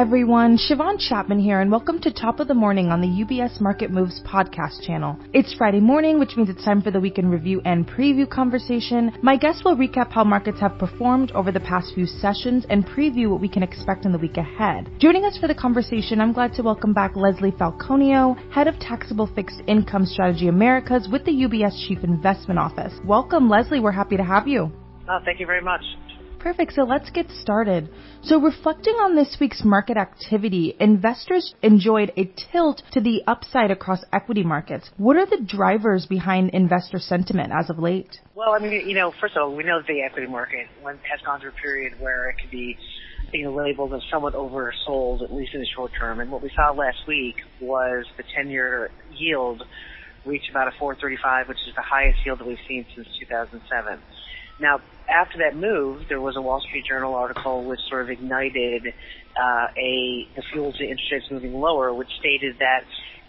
everyone. Siobhan Chapman here, and welcome to Top of the Morning on the UBS Market Moves podcast channel. It's Friday morning, which means it's time for the weekend review and preview conversation. My guests will recap how markets have performed over the past few sessions and preview what we can expect in the week ahead. Joining us for the conversation, I'm glad to welcome back Leslie Falconio, Head of Taxable Fixed Income Strategy Americas with the UBS Chief Investment Office. Welcome, Leslie. We're happy to have you. Oh, thank you very much. Perfect. So let's get started. So reflecting on this week's market activity, investors enjoyed a tilt to the upside across equity markets. What are the drivers behind investor sentiment as of late? Well, I mean, you know, first of all, we know the equity market has gone through a period where it could be you know, labeled as somewhat oversold, at least in the short term. And what we saw last week was the 10-year yield reach about a 435, which is the highest yield that we've seen since 2007. Now, after that move, there was a Wall Street Journal article which sort of ignited uh, a the fuel to interest rates moving lower, which stated that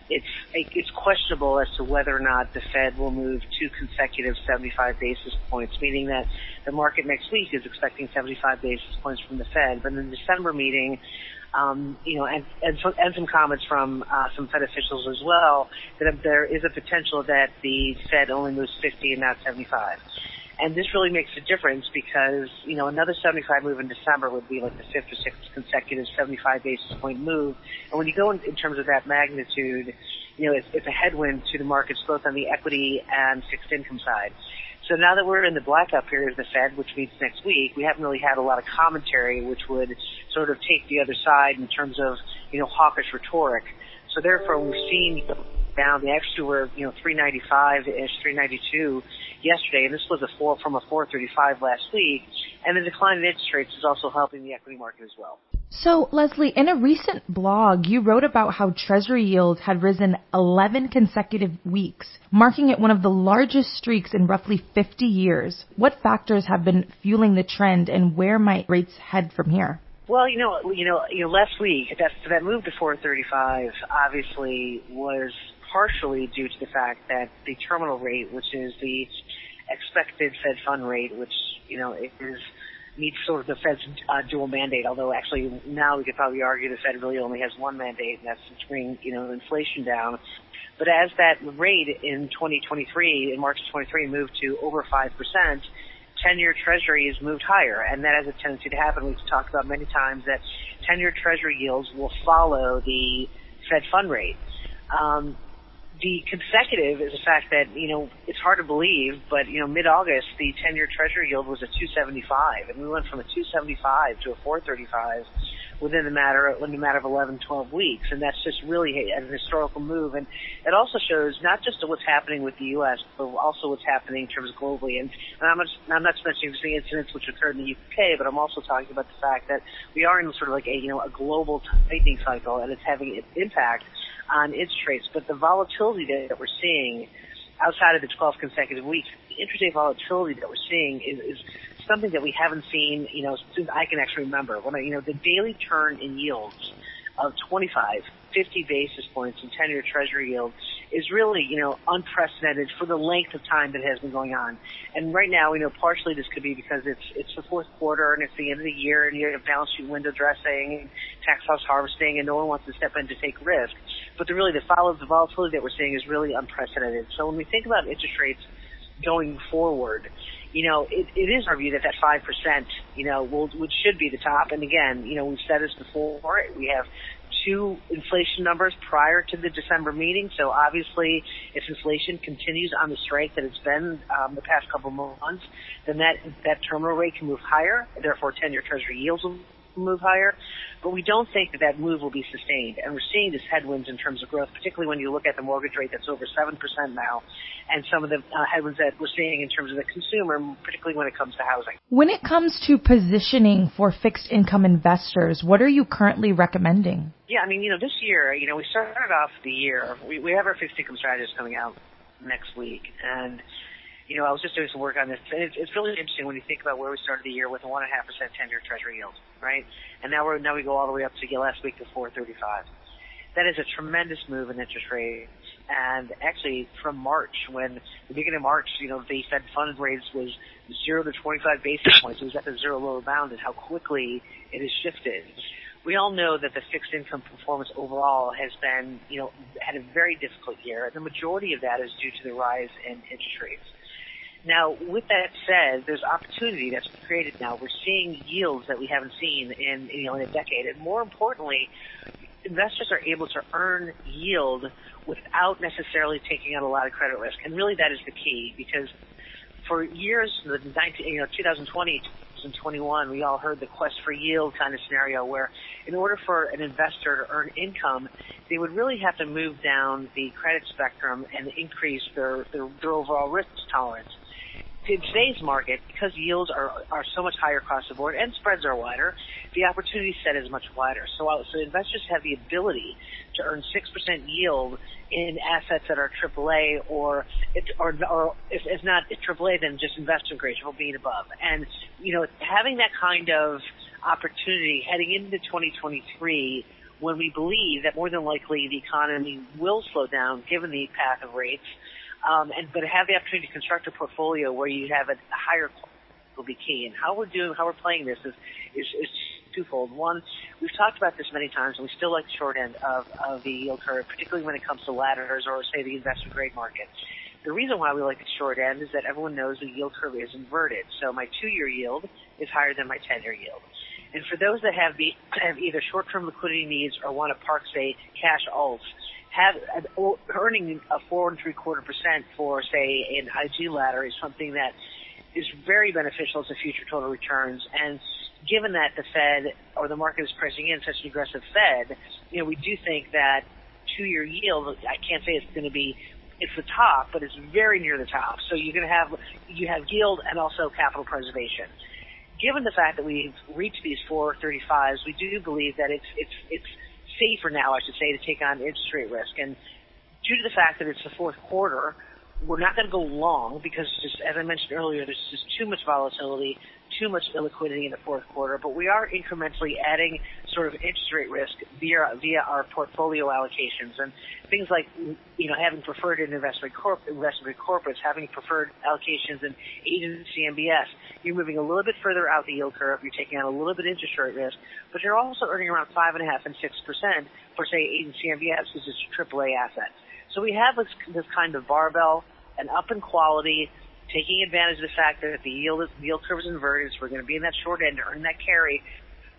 it's it's questionable as to whether or not the Fed will move two consecutive 75 basis points, meaning that the market next week is expecting 75 basis points from the Fed, but in the December meeting, um, you know, and, and, so, and some comments from uh, some Fed officials as well that there is a potential that the Fed only moves 50 and not 75. And this really makes a difference because, you know, another 75 move in December would be like the fifth or sixth consecutive 75 basis point move. And when you go in, in terms of that magnitude, you know, it's, it's a headwind to the markets both on the equity and fixed income side. So now that we're in the blackout period of the Fed, which meets next week, we haven't really had a lot of commentary which would sort of take the other side in terms of, you know, hawkish rhetoric. So therefore we've seen down. They actually were, you know, 395-ish, 392 yesterday, and this was a four from a 435 last week. And the decline in interest rates is also helping the equity market as well. So, Leslie, in a recent blog, you wrote about how Treasury yields had risen 11 consecutive weeks, marking it one of the largest streaks in roughly 50 years. What factors have been fueling the trend, and where might rates head from here? Well, you know, you know, you know, last week that that move to 435 obviously was partially due to the fact that the terminal rate, which is the expected Fed fund rate, which you know is meets sort of the Fed's uh, dual mandate. Although actually now we could probably argue the Fed really only has one mandate, and that's to bring you know inflation down. But as that rate in 2023, in March of 23, moved to over five percent, 10-year Treasury has moved higher, and that has a tendency to happen. We've talked about many times that 10-year Treasury yields will follow the Fed fund rate. Um, the consecutive is the fact that, you know, it's hard to believe, but, you know, mid-August, the 10-year treasury yield was a 275, and we went from a 275 to a 435 within the matter, in the matter of 11, 12 weeks, and that's just really an historical move, and it also shows not just what's happening with the U.S., but also what's happening in terms of globally, and, and I'm, just, I'm not mentioning the incidents which occurred in the UK, but I'm also talking about the fact that we are in sort of like a, you know, a global tightening cycle, and it's having an impact on its traits, but the volatility that we're seeing outside of the 12 consecutive weeks, the intraday volatility that we're seeing is, is something that we haven't seen, you know, since I can actually remember. When I, you know, the daily turn in yields of 25, 50 basis points in 10-year Treasury yield is really, you know, unprecedented for the length of time that has been going on. And right now, you know, partially this could be because it's it's the fourth quarter and it's the end of the year and you have balance sheet window dressing and tax loss harvesting and no one wants to step in to take risk. But the really the follow the volatility that we're seeing is really unprecedented. So when we think about interest rates going forward, you know, it, it is our view that that 5%, you know, will, which should be the top. And again, you know, we've said this before, we have two inflation numbers prior to the December meeting. So obviously, if inflation continues on the strength that it's been um, the past couple months, then that that terminal rate can move higher. Therefore, 10-year Treasury yields will move higher. But we don't think that that move will be sustained. And we're seeing this headwinds in terms of growth, particularly when you look at the mortgage rate that's over 7% now, and some of the uh, headwinds that we're seeing in terms of the consumer, particularly when it comes to housing. When it comes to positioning for fixed income investors, what are you currently recommending? Yeah, I mean, you know, this year, you know, we started off the year, we, we have our fixed income strategies coming out next week, and you know, I was just doing some work on this. It's, it's really interesting when you think about where we started the year with a one and a half percent ten-year Treasury yield, right? And now we're now we go all the way up to last week to 4.35. That is a tremendous move in interest rates. And actually, from March, when the beginning of March, you know, the Fed fund rates was zero to 25 basis points. It was at the zero lower bound, and how quickly it has shifted we all know that the fixed income performance overall has been, you know, had a very difficult year. And the majority of that is due to the rise in interest rates. Now, with that said, there's opportunity that's created now. We're seeing yields that we haven't seen in, you know, in a decade. And more importantly, investors are able to earn yield without necessarily taking on a lot of credit risk. And really that is the key because for years, the 19, you know, 2020, 2021, we all heard the quest for yield kind of scenario where in order for an investor to earn income, they would really have to move down the credit spectrum and increase their, their, their overall risk tolerance in today's market, because yields are are so much higher across the board and spreads are wider, the opportunity set is much wider. So, uh, so investors have the ability to earn six percent yield in assets that are AAA or or or if, if not AAA, then just investment grade, triple above. And you know, having that kind of opportunity heading into 2023 when we believe that more than likely the economy will slow down given the path of rates um, and but have the opportunity to construct a portfolio where you have a, higher will be key. And how we're doing, how we're playing this is, is, is twofold. One, we've talked about this many times, and we still like the short end of, of the yield curve, particularly when it comes to ladders or say the investment grade market. The reason why we like the short end is that everyone knows the yield curve is inverted. So my two-year yield is higher than my 10-year yield. And for those that have, the, have either short-term liquidity needs or want to park, say, cash alts, have uh, earning a four and three quarter percent for say an IG ladder is something that is very beneficial to future total returns. And given that the Fed or the market is pricing in such an aggressive Fed, you know, we do think that two-year yield, I can't say it's going to be it's the top, but it's very near the top. So you're going to have you have yield and also capital preservation. Given the fact that we've reached these 435s, we do believe that it's it's it's safer now, I should say, to take on interest rate risk. And due to the fact that it's the fourth quarter, we're not going to go long because just as I mentioned earlier, there's just too much volatility, too much illiquidity in the fourth quarter. But we are incrementally adding sort of interest rate risk via via our portfolio allocations and things like you know having preferred in investment corp investment corporates, having preferred allocations in agency MBS. You're moving a little bit further out the yield curve. You're taking on a little bit of interest rate risk, but you're also earning around five and a half and six percent for say agency MBS, which is a AAA asset. So we have this, this kind of barbell, and up in quality, taking advantage of the fact that the yield, the yield curve is inverted, so we're going to be in that short end to earn that carry.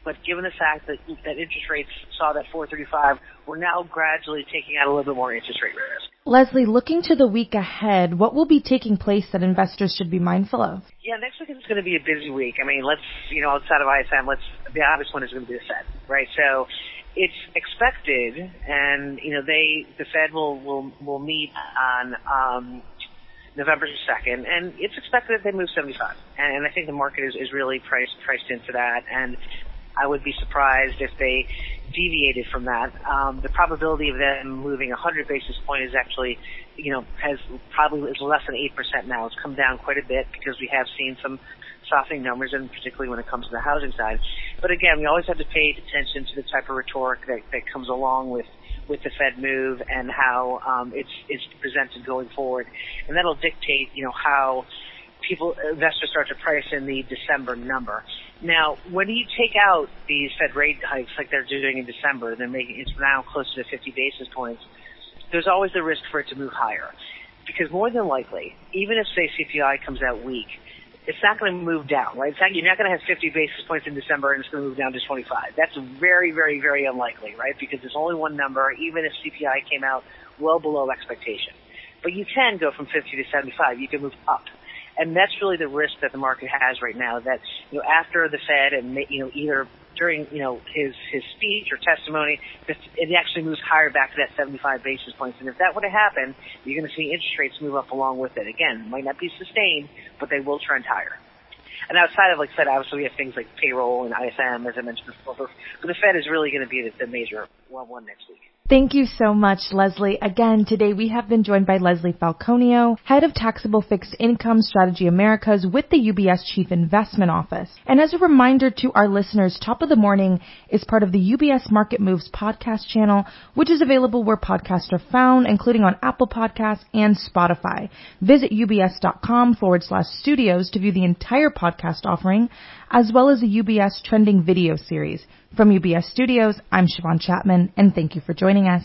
But given the fact that, that interest rates saw that 435, we're now gradually taking out a little bit more interest rate risk. Leslie, looking to the week ahead, what will be taking place that investors should be mindful of? Yeah, next week is going to be a busy week. I mean, let's, you know, outside of ISM, let's, the obvious one is going to be the Fed, right? So it's expected, and you know they the Fed will will will meet on um, November second, and it's expected that they move 75, and I think the market is is really priced priced into that, and I would be surprised if they deviated from that. Um, the probability of them moving 100 basis point is actually, you know, has probably is less than 8% now. It's come down quite a bit because we have seen some softening numbers, and particularly when it comes to the housing side. But again, we always have to pay attention to the type of rhetoric that, that comes along with with the Fed move and how um, it's it's presented going forward, and that'll dictate, you know, how people investors start to price in the December number. Now, when you take out these Fed rate hikes like they're doing in December, they're making it's now closer to 50 basis points. There's always the risk for it to move higher, because more than likely, even if say CPI comes out weak, it's not going to move down, right? It's Not, you're not going to have 50 basis points in December and it's going to move down to 25. That's very, very, very unlikely, right? Because there's only one number, even if CPI came out well below expectation. But you can go from 50 to 75. You can move up. And that's really the risk that the market has right now. That you know, after the Fed and you know either during you know his his speech or testimony, it actually moves higher back to that 75 basis points. And if that would have happened, you're going to see interest rates move up along with it. Again, might not be sustained, but they will trend higher. And outside of, like I said, obviously we have things like payroll and ISM, as I mentioned before. But the Fed is really going to be the, the major one next week. Thank you so much, Leslie. Again, today we have been joined by Leslie Falconio, Head of Taxable Fixed Income Strategy Americas with the UBS Chief Investment Office. And as a reminder to our listeners, Top of the Morning is part of the UBS Market Moves podcast channel, which is available where podcasts are found, including on Apple Podcasts and Spotify. Visit ubs.com forward slash studios to view the entire podcast offering as well as a UBS trending video series. From UBS Studios, I'm Siobhan Chapman, and thank you for joining us.